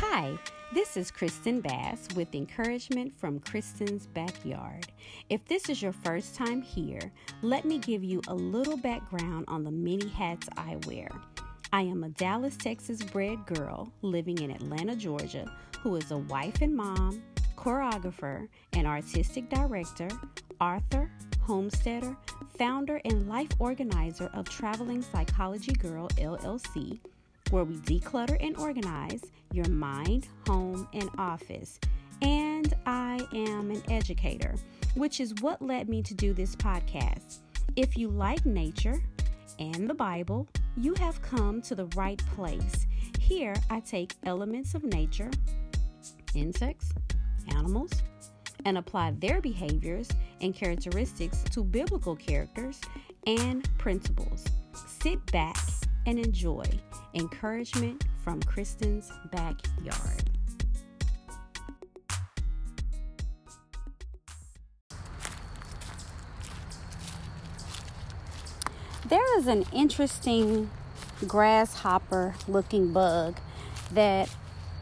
Hi, this is Kristen Bass with encouragement from Kristen's Backyard. If this is your first time here, let me give you a little background on the many hats I wear. I am a Dallas, Texas bred girl living in Atlanta, Georgia, who is a wife and mom, choreographer, and artistic director, author, homesteader, founder, and life organizer of Traveling Psychology Girl LLC, where we declutter and organize your mind, home, and office. And I am an educator, which is what led me to do this podcast. If you like nature and the Bible, you have come to the right place. Here, I take elements of nature, insects, animals, and apply their behaviors and characteristics to biblical characters and principles. Sit back and enjoy encouragement from Kristen's backyard. There is an interesting grasshopper looking bug that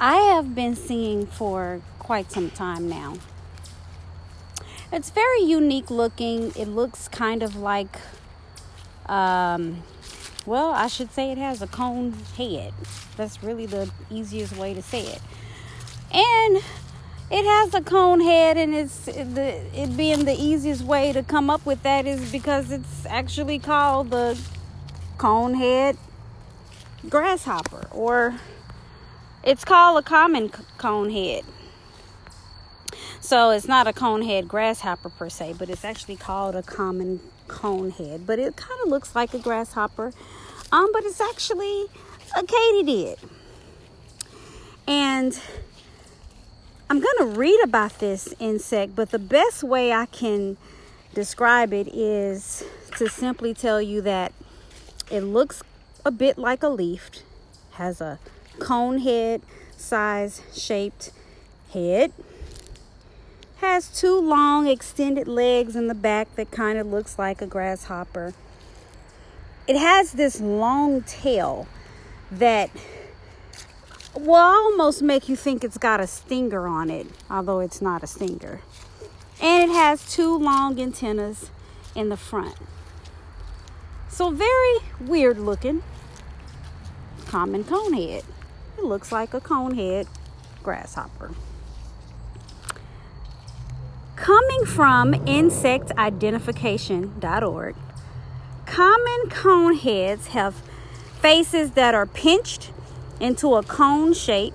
I have been seeing for quite some time now. It's very unique looking. It looks kind of like, um, well, I should say it has a cone head. That's really the easiest way to say it. And it has a cone head, and it's the it being the easiest way to come up with that is because it's actually called the cone head grasshopper, or it's called a common cone head. So it's not a conehead grasshopper per se, but it's actually called a common conehead. But it kind of looks like a grasshopper, um, but it's actually a katydid. And I'm going to read about this insect, but the best way I can describe it is to simply tell you that it looks a bit like a leaf, has a cone head size shaped head has two long extended legs in the back that kind of looks like a grasshopper. It has this long tail that will almost make you think it's got a stinger on it, although it's not a stinger. And it has two long antennas in the front. So, very weird looking. Common conehead. It looks like a conehead grasshopper. Coming from insectidentification.org, common cone heads have faces that are pinched into a cone shape.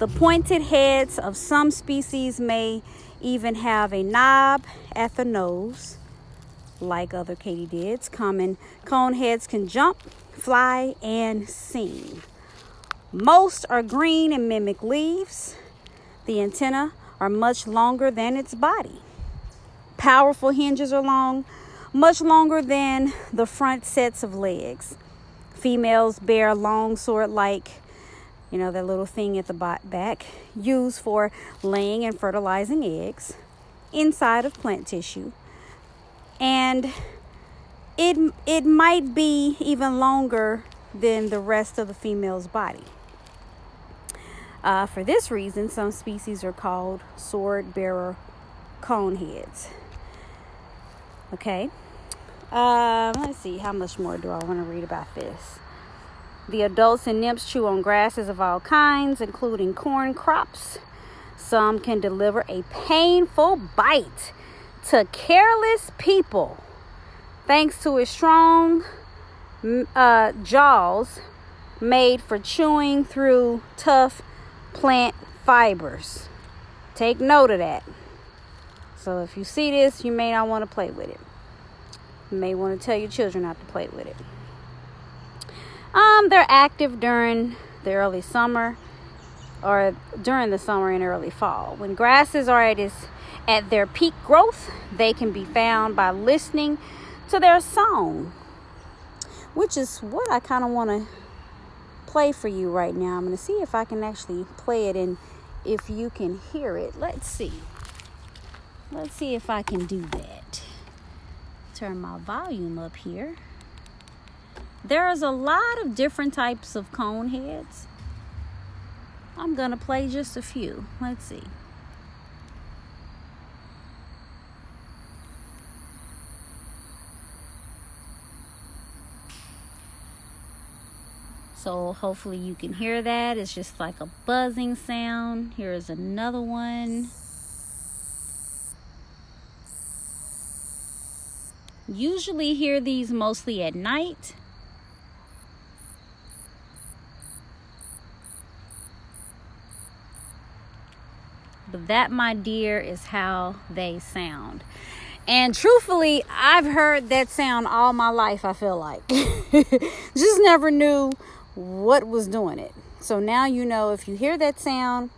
The pointed heads of some species may even have a knob at the nose, like other katydids. Common cone heads can jump, fly, and sing. Most are green and mimic leaves. The antenna are much longer than its body. Powerful hinges are long, much longer than the front sets of legs. Females bear a long sword like, you know, that little thing at the back, used for laying and fertilizing eggs inside of plant tissue. And it, it might be even longer than the rest of the female's body. Uh, for this reason, some species are called sword bearer coneheads. Okay. Um, let's see, how much more do I want to read about this? The adults and nymphs chew on grasses of all kinds, including corn crops. Some can deliver a painful bite to careless people thanks to its strong uh, jaws made for chewing through tough plant fibers. Take note of that. So if you see this, you may not want to play with it. You may want to tell your children not to play with it. Um, they're active during the early summer or during the summer and early fall. When grasses are at, its, at their peak growth, they can be found by listening to their song, which is what I kind of want to play for you right now. I'm going to see if I can actually play it and if you can hear it. Let's see. Let's see if I can do that. Turn my volume up here. There's a lot of different types of cone heads. I'm going to play just a few. Let's see. So hopefully you can hear that. It's just like a buzzing sound. Here's another one. Usually hear these mostly at night. But that, my dear, is how they sound. And truthfully, I've heard that sound all my life, I feel like. Just never knew what was doing it. So now you know if you hear that sound,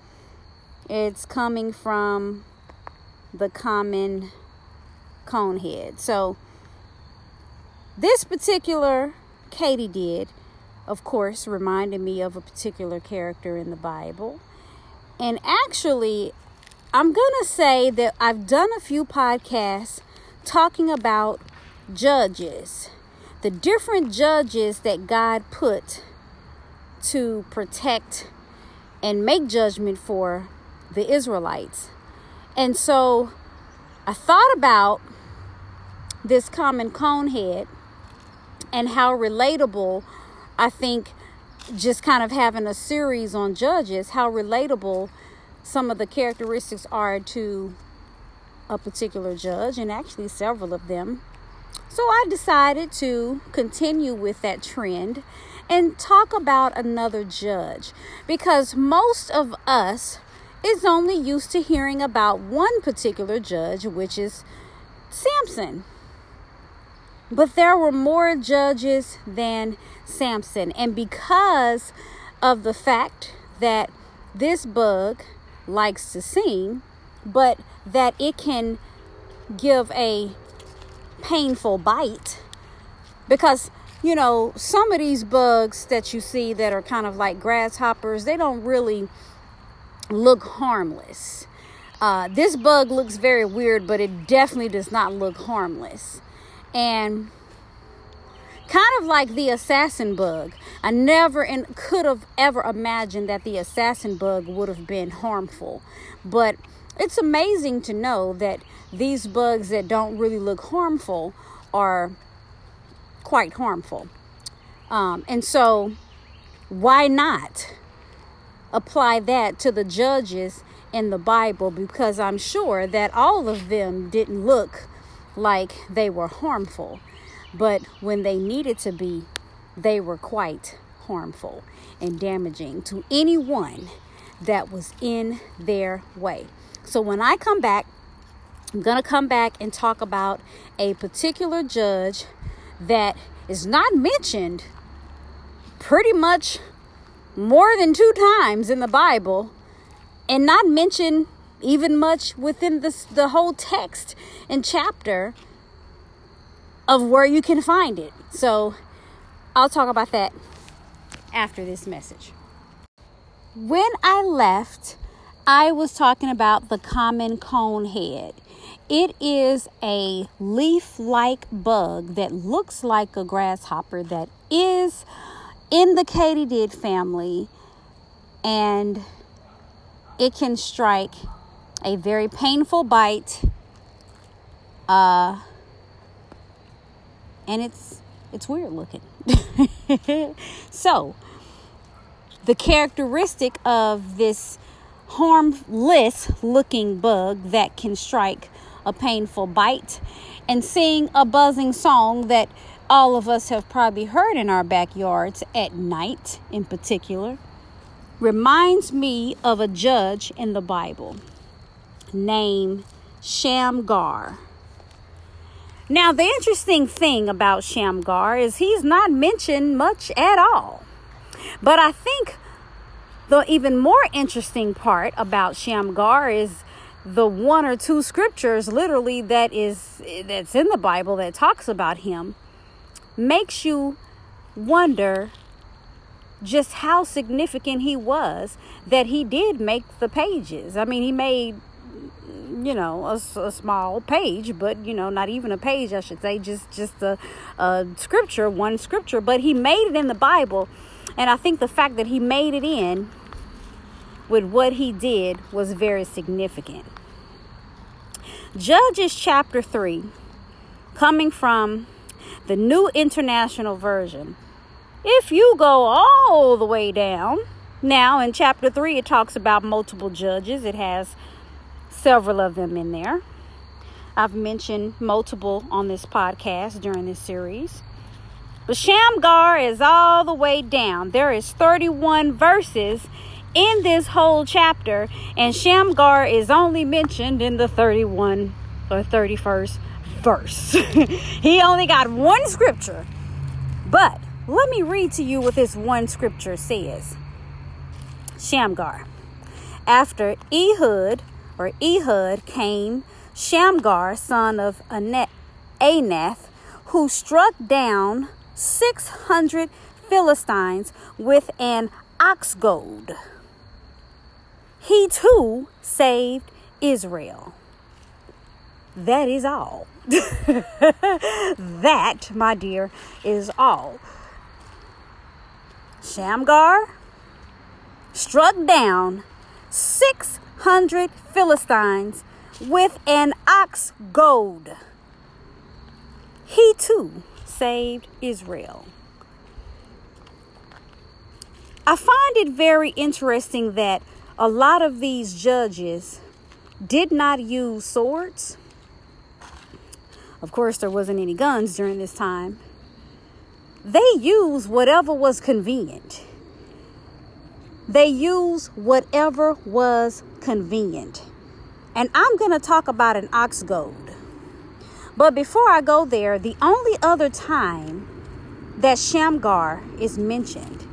it's coming from the common conehead. So this particular katydid, of course, reminded me of a particular character in the Bible. And actually, I'm going to say that I've done a few podcasts talking about judges, the different judges that God put to protect and make judgment for the Israelites. And so I thought about this common conehead and how relatable I think just kind of having a series on judges, how relatable some of the characteristics are to a particular judge, and actually several of them. So I decided to continue with that trend and talk about another judge because most of us is only used to hearing about one particular judge, which is Samson. But there were more judges than Samson. And because of the fact that this bug likes to sing, but that it can give a painful bite, because you know, some of these bugs that you see that are kind of like grasshoppers, they don't really look harmless. Uh, this bug looks very weird, but it definitely does not look harmless. And kind of like the assassin bug. I never and could have ever imagined that the assassin bug would have been harmful. But it's amazing to know that these bugs that don't really look harmful are quite harmful. Um, and so, why not apply that to the judges in the Bible? Because I'm sure that all of them didn't look like they were harmful, but when they needed to be, they were quite harmful and damaging to anyone that was in their way. So, when I come back, I'm going to come back and talk about a particular judge that is not mentioned pretty much more than two times in the Bible and not mentioned even much within this, the whole text and chapter of where you can find it. So I'll talk about that after this message. When I left, I was talking about the common cone head. It is a leaf like bug that looks like a grasshopper that is in the katydid family and it can strike a very painful bite uh, and it's it's weird looking so the characteristic of this harmless looking bug that can strike a painful bite, and sing a buzzing song that all of us have probably heard in our backyards at night, in particular, reminds me of a judge in the Bible named Shamgar. Now, the interesting thing about Shamgar is he's not mentioned much at all. But I think the even more interesting part about Shamgar is the one or two scriptures literally that is that's in the Bible that talks about him makes you wonder just how significant he was that he did make the pages. I mean, he made you know a, a, small page but you know not even a page i should say just just a, a scripture one scripture but he made it in the bible and i think the fact that he made it in with what he did was very significant. Judges chapter 3, coming from the New International Version. If you go all the way down, now in chapter 3, it talks about multiple judges, it has several of them in there. I've mentioned multiple on this podcast during this series. But Shamgar is all the way down. There is 31 verses in this whole chapter, and Shamgar is only mentioned in the 31 or 31st verse. he only got one scripture. But let me read to you what this one scripture says. Shamgar. After Ehud or Ehud came Shamgar, son of Anath, who struck down 600 Philistines with an ox goad. He too saved Israel. That is all. that, my dear, is all. Shamgar struck down 600 Philistines with an ox goad. He too saved Israel. I find it very interesting that a lot of these judges did not use swords. Of course, there wasn't any guns during this time. They used whatever was convenient. They used whatever was convenient. And I'm going to talk about an ox goad. But before I go there, the only other time that Shamgar is mentioned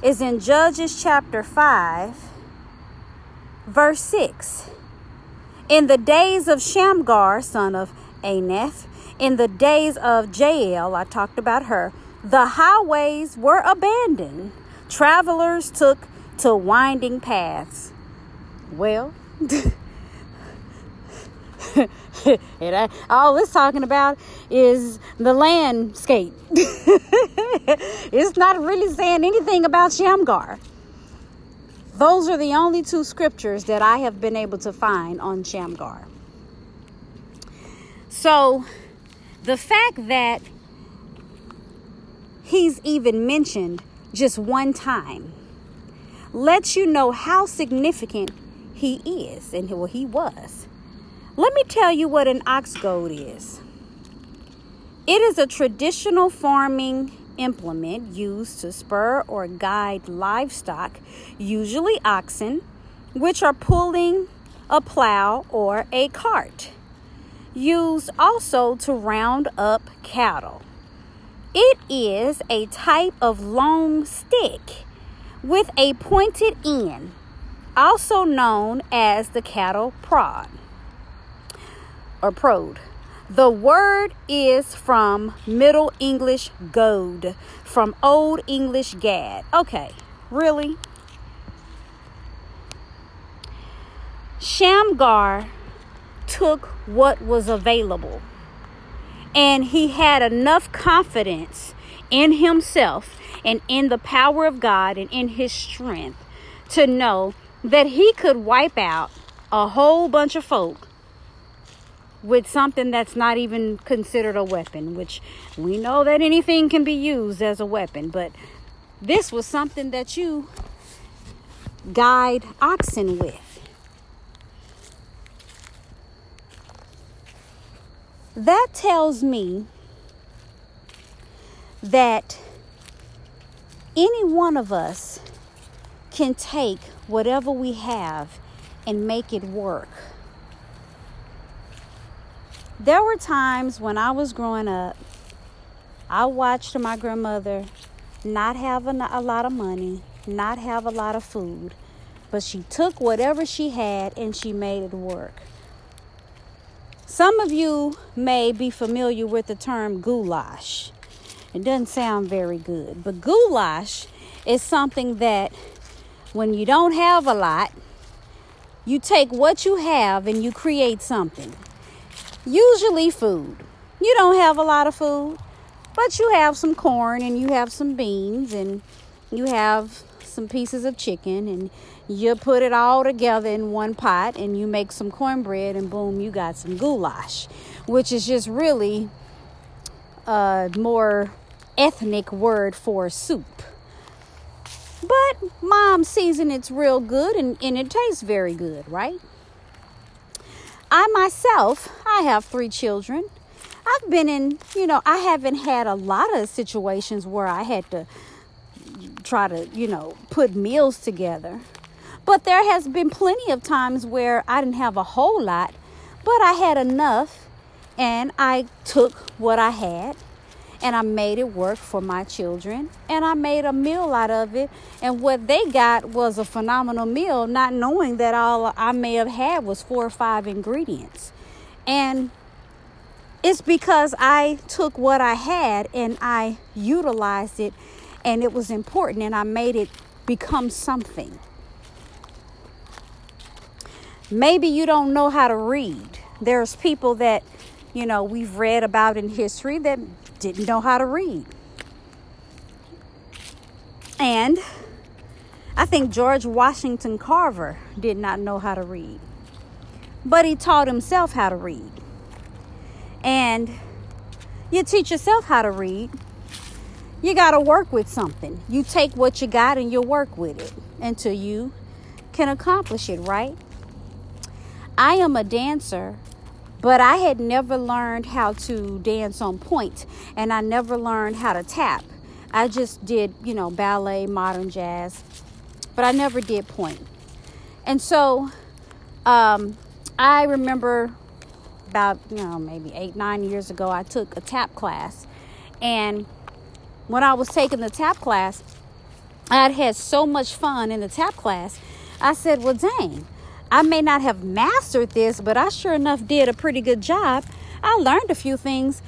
is in Judges chapter 5, verse 6. In the days of Shamgar, son of Anath, in the days of Jael, I talked about her, the highways were abandoned. Travelers took to winding paths. Well, all it's talking about is the landscape. it's not really saying anything about Shamgar. Those are the only two scriptures that I have been able to find on Shamgar. So, the fact that he's even mentioned just one time lets you know how significant he is and who he was. Let me tell you what an ox goad is. It is a traditional farming implement used to spur or guide livestock, usually oxen, which are pulling a plow or a cart. Used also to round up cattle. It is a type of long stick with a pointed end, also known as the cattle prod or prode. The word is from Middle English goad, from Old English gad. Okay, really? Shamgar took what was available and he had enough confidence in himself and in the power of God and in his strength to know that he could wipe out a whole bunch of folk with something that's not even considered a weapon, which we know that anything can be used as a weapon, but this was something that you guide oxen with. That tells me that any one of us can take whatever we have and make it work. There were times when I was growing up, I watched my grandmother not have a, a lot of money, not have a lot of food, but she took whatever she had and she made it work. Some of you may be familiar with the term goulash. It doesn't sound very good, but goulash is something that when you don't have a lot, you take what you have and you create something usually food. You don't have a lot of food, but you have some corn and you have some beans and you have some pieces of chicken and you put it all together in one pot and you make some cornbread and boom, you got some goulash, which is just really a more ethnic word for soup. But mom season it's real good and, and it tastes very good, right? I myself, I have three children. I've been in, you know, I haven't had a lot of situations where I had to try to, you know, put meals together. But there has been plenty of times where I didn't have a whole lot, but I had enough and I took what I had and I made it work for my children and I made a meal out of it and what they got was a phenomenal meal not knowing that all I may have had was four or five ingredients. And it's because I took what I had and I utilized it and it was important and I made it become something. Maybe you don't know how to read. There's people that, you know, we've read about in history that didn't know how to read. And I think George Washington Carver did not know how to read, but he taught himself how to read. And you teach yourself how to read, you got to work with something. You take what you got and you work with it until you can accomplish it, right? I am a dancer, but I had never learned how to dance on point and I never learned how to tap. I just did, you know, ballet, modern jazz, but I never did point. And so um, I remember about, you know, maybe eight, nine years ago, I took a tap class. And when I was taking the tap class, I had had so much fun in the tap class. I said, well, dang, I may not have mastered this, but I sure enough did a pretty good job. I learned a few things.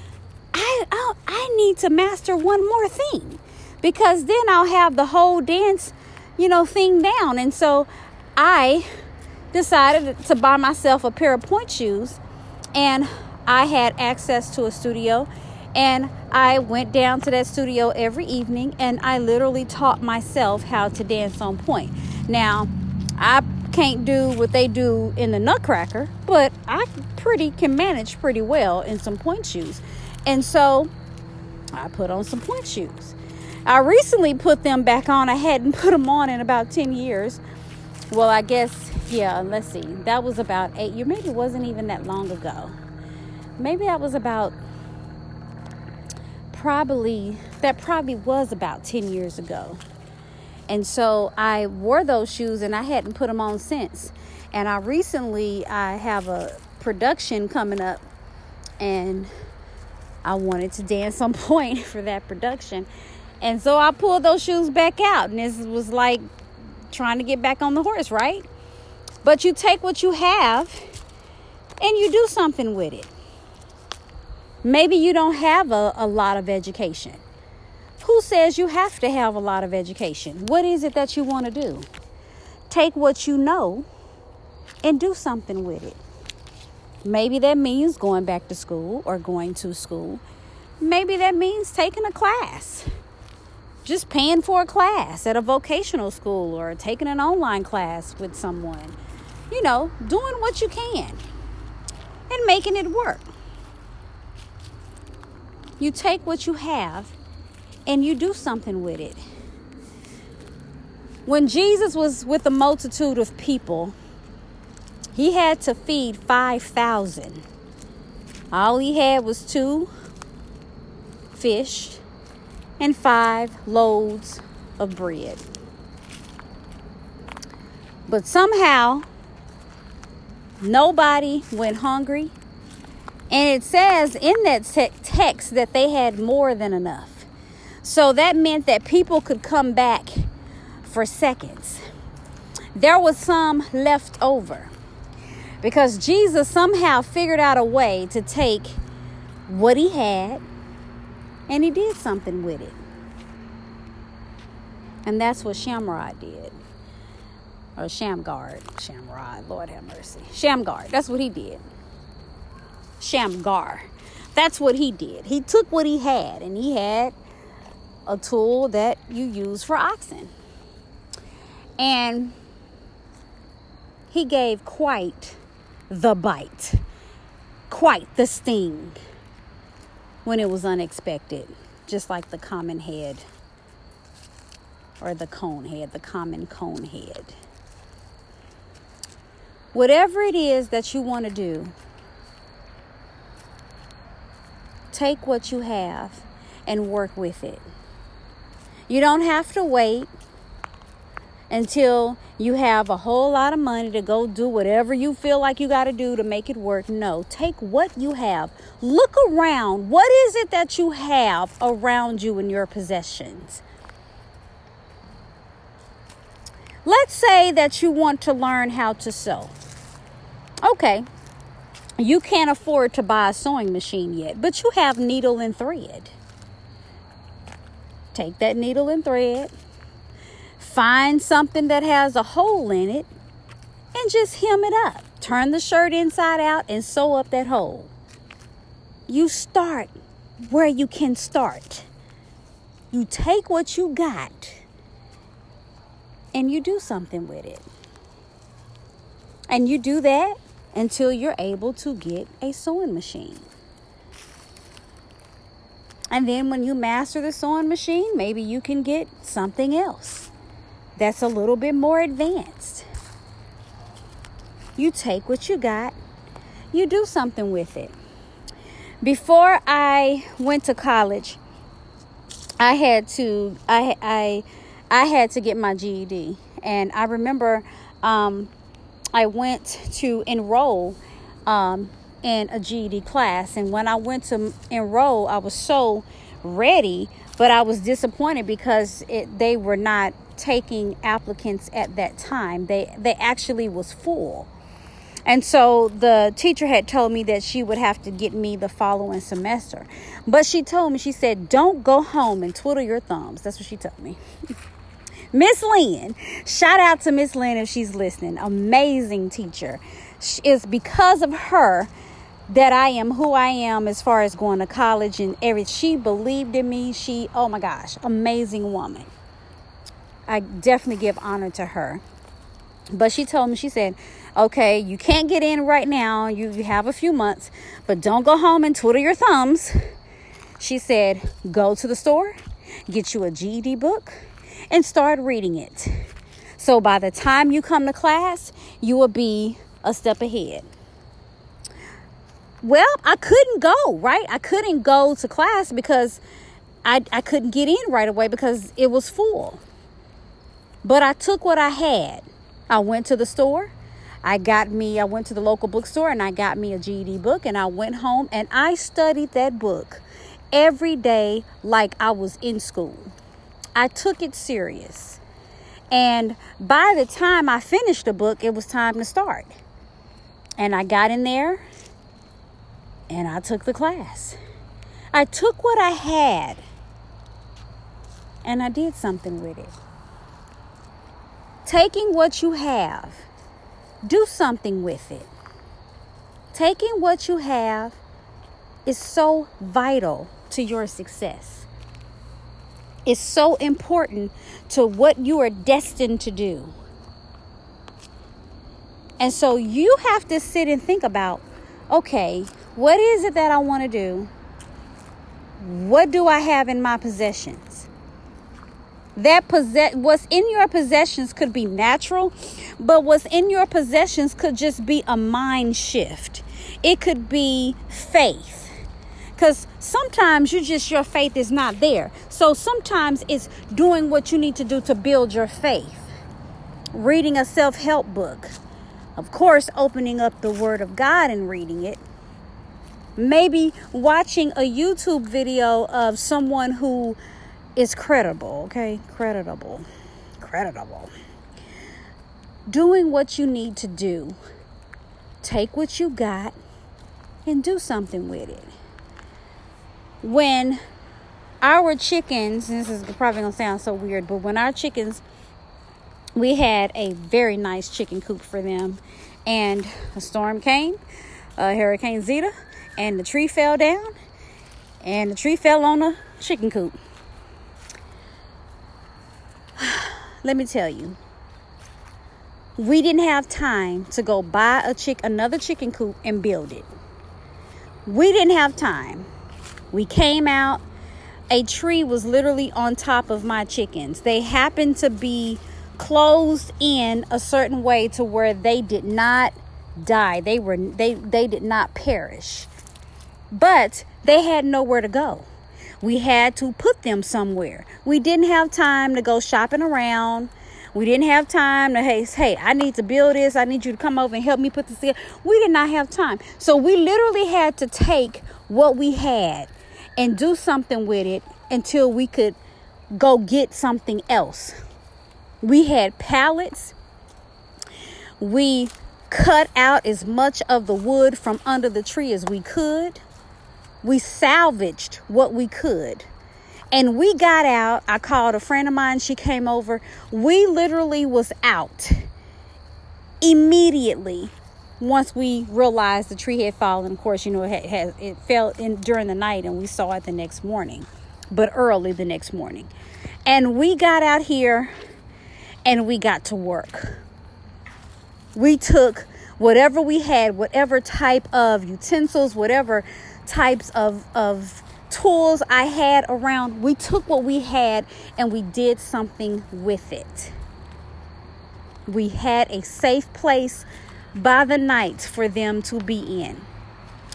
I, I, I need to master one more thing because then I'll have the whole dance, you know, thing down. And so I decided to buy myself a pair of point shoes and I had access to a studio and I went down to that studio every evening and I literally taught myself how to dance on point. Now, I can't do what they do in the Nutcracker, but I pretty can manage pretty well in some point shoes. And so I put on some point shoes. I recently put them back on. I hadn't put them on in about 10 years. Well, I guess, yeah, let's see. That was about eight years. Maybe it wasn't even that long ago. Maybe that was about probably that probably was about 10 years ago. And so I wore those shoes and I hadn't put them on since. And I recently I have a production coming up and I wanted to dance on point for that production. And so I pulled those shoes back out and this was like trying to get back on the horse, right? But you take what you have and you do something with it. Maybe you don't have a, a lot of education. Who says you have to have a lot of education? What is it that you want to do? Take what you know and do something with it. Maybe that means going back to school or going to school. Maybe that means taking a class. Just paying for a class at a vocational school or taking an online class with someone. You know, doing what you can and making it work. You take what you have and you do something with it. When Jesus was with a multitude of people, he had to feed 5,000. All he had was two fish and five loaves of bread. But somehow, nobody went hungry and it says in that te- text that they had more than enough. So that meant that people could come back for seconds. There was some left over because Jesus somehow figured out a way to take what he had and he did something with it. And that's what Shamrod did. Or Shamgar. Shamrod, Lord have mercy. Shamgar, that's what he did. Shamgar. That's what he did. He took what he had, and he had a tool that you use for oxen. And he gave quite the bite, quite the sting when it was unexpected, just like the common head or the cone head, the common cone head. Whatever it is that you want to do, take what you have and work with it. You don't have to wait until you have a whole lot of money to go do whatever you feel like you got to do to make it work. No, take what you have. Look around. What is it that you have around you in your possessions? Let's say that you want to learn how to sew. Okay, you can't afford to buy a sewing machine yet, but you have needle and thread. Take that needle and thread, find something that has a hole in it, and just hem it up. Turn the shirt inside out and sew up that hole. You start where you can start. You take what you got and you do something with it. And you do that until you're able to get a sewing machine. And then when you master the sewing machine, maybe you can get something else that's a little bit more advanced. You take what you got, you do something with it. Before I went to college, I had to I I I had to get my GED. And I remember um, I went to enroll um, in a GED class. And when I went to enroll, I was so ready, but I was disappointed because it, they were not taking applicants at that time. They, they actually was full. And so the teacher had told me that she would have to get me the following semester. But she told me, she said, don't go home and twiddle your thumbs. That's what she told me. Miss Lynn, shout out to Miss Lynn if she's listening. Amazing teacher. It's because of her that I am who I am as far as going to college and everything. She believed in me. She, oh my gosh, amazing woman. I definitely give honor to her. But she told me, she said, okay, you can't get in right now. You, you have a few months, but don't go home and twiddle your thumbs. She said, go to the store, get you a GED book, and start reading it. So by the time you come to class, you will be a step ahead. Well, I couldn't go, right? I couldn't go to class because I, I couldn't get in right away because it was full. But I took what I had. I went to the store. I got me, I went to the local bookstore and I got me a GED book and I went home and I studied that book every day like I was in school. I took it serious. And by the time I finished the book, it was time to start. And I got in there and I took the class. I took what I had and I did something with it. Taking what you have, do something with it. Taking what you have is so vital to your success It's so important to what you are destined to do. And so you have to sit and think about okay, what is it that I want to do? What do I have in my possessions? That possess what's in your possessions could be natural, but what's in your possessions could just be a mind shift. It could be faith because sometimes you just your faith is not there so sometimes it's doing what you need to do to build your faith reading a self-help book of course opening up the word of god and reading it maybe watching a youtube video of someone who is credible okay? Creditable creditable doing what you need to do. Take what you got and do something with it. When our chickens, this is probably gonna sound so weird, but when our chickens, we had a very nice chicken coop for them, and a storm came, uh, Hurricane Zeta, and the tree fell down, and the tree fell on the chicken coop. Let me tell you, we didn't have time to go buy a chick another chicken coop and build it. We didn't have time. We came out a tree was literally on top of my chickens. They happened to be closed in a certain way to where they did not die. They were they they did not perish. But they had nowhere to go. We had to put them somewhere. We didn't have time to go shopping around. We didn't have time to hey, hey, I need to build this. I need you to come over and help me put this together. We did not have time. So we literally had to take what we had and do something with it until we could go get something else. We had pallets. We cut out as much of the wood from under the tree as we could. We salvaged what we could. And we got out. I called a friend of mine. She came over. We literally was out immediately once we realized the tree had fallen, of course, you know, it, had, it fell in during the night and we saw it the next morning, but early the next morning. And we got out here and we got to work. We took whatever we had, whatever type of utensils, whatever types of, of tools I had around, we took what we had and we did something with it. We had a safe place by the night for them to be in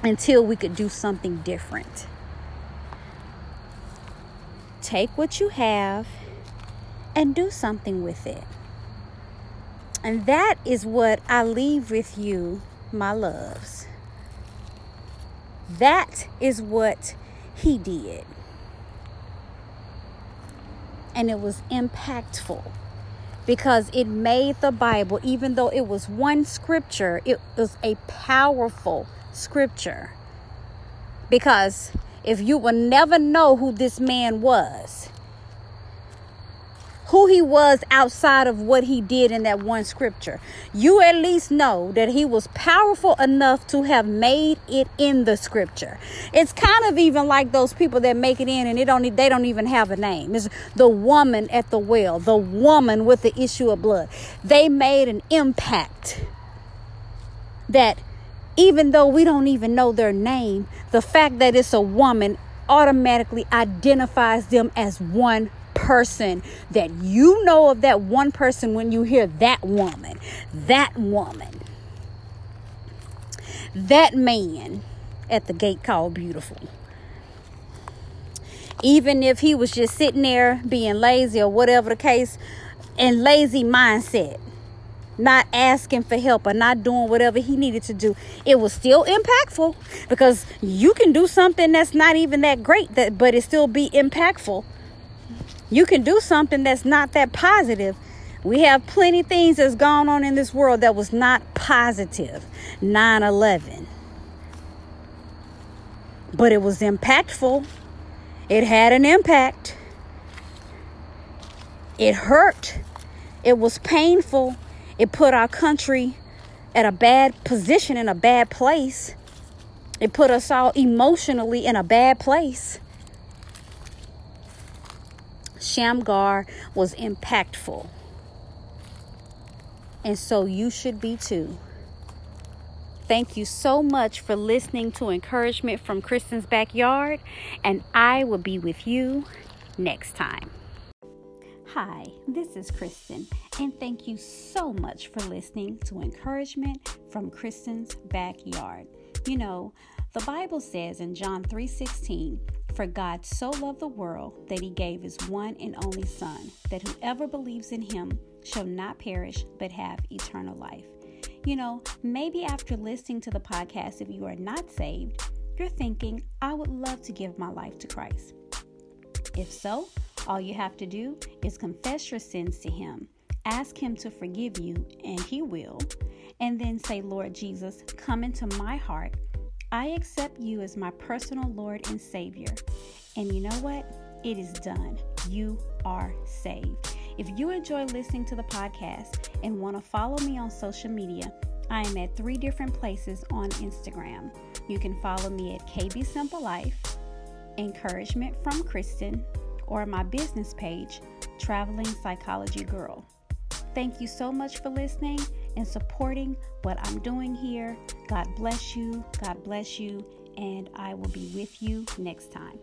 until we could do something different. Take what you have and do something with it. And that is what I leave with you, my loves. That is what he did. And it was impactful because it made the Bible, even though it was one scripture, it was a powerful scripture. Because if you will never know who this man was, who he was outside of what he did in that one scripture. You at least know that he was powerful enough to have made it in the scripture. It's kind of even like those people that make it in and they don't they don't even have a name. It's the woman at the well, the woman with the issue of blood. They made an impact that even though we don't even know their name, the fact that it's a woman automatically identifies them as one person that you know of that one person when you hear that woman, that woman, that man at the gate called beautiful. Even if he was just sitting there being lazy or whatever the case, and lazy mindset, not asking for help or not doing whatever he needed to do, it was still impactful because you can do something that's not even that great, that but it still be impactful you can do something that's not that positive. We have plenty things that's gone on in this world that was not positive. 9 11. But it was impactful. It had an impact. It hurt. It was painful. It put our country at a bad position, in a bad place. It put us all emotionally in a bad place. Shamgar was impactful. And so you should be too. Thank you so much for listening to Encouragement from Kristen's Backyard, and I will be with you next time. Hi, this is Kristen, and thank you so much for listening to Encouragement from Kristen's Backyard. You know, the Bible says in John 3:16, "For God so loved the world that he gave his one and only son, that whoever believes in him shall not perish but have eternal life." You know, maybe after listening to the podcast if you are not saved, you're thinking, "I would love to give my life to Christ." If so, all you have to do is confess your sins to him. Ask him to forgive you, and he will. And then say, Lord Jesus, come into my heart I accept you as my personal Lord and Savior. And you know what? It is done. You are saved. If you enjoy listening to the podcast and want to follow me on social media, I am at three different places on Instagram. You can follow me at KB Simple Life, Encouragement from Kristen, or my business page, Traveling Psychology Girl. Thank you so much for listening and supporting what I'm doing here. God bless you. God bless you. And I will be with you next time.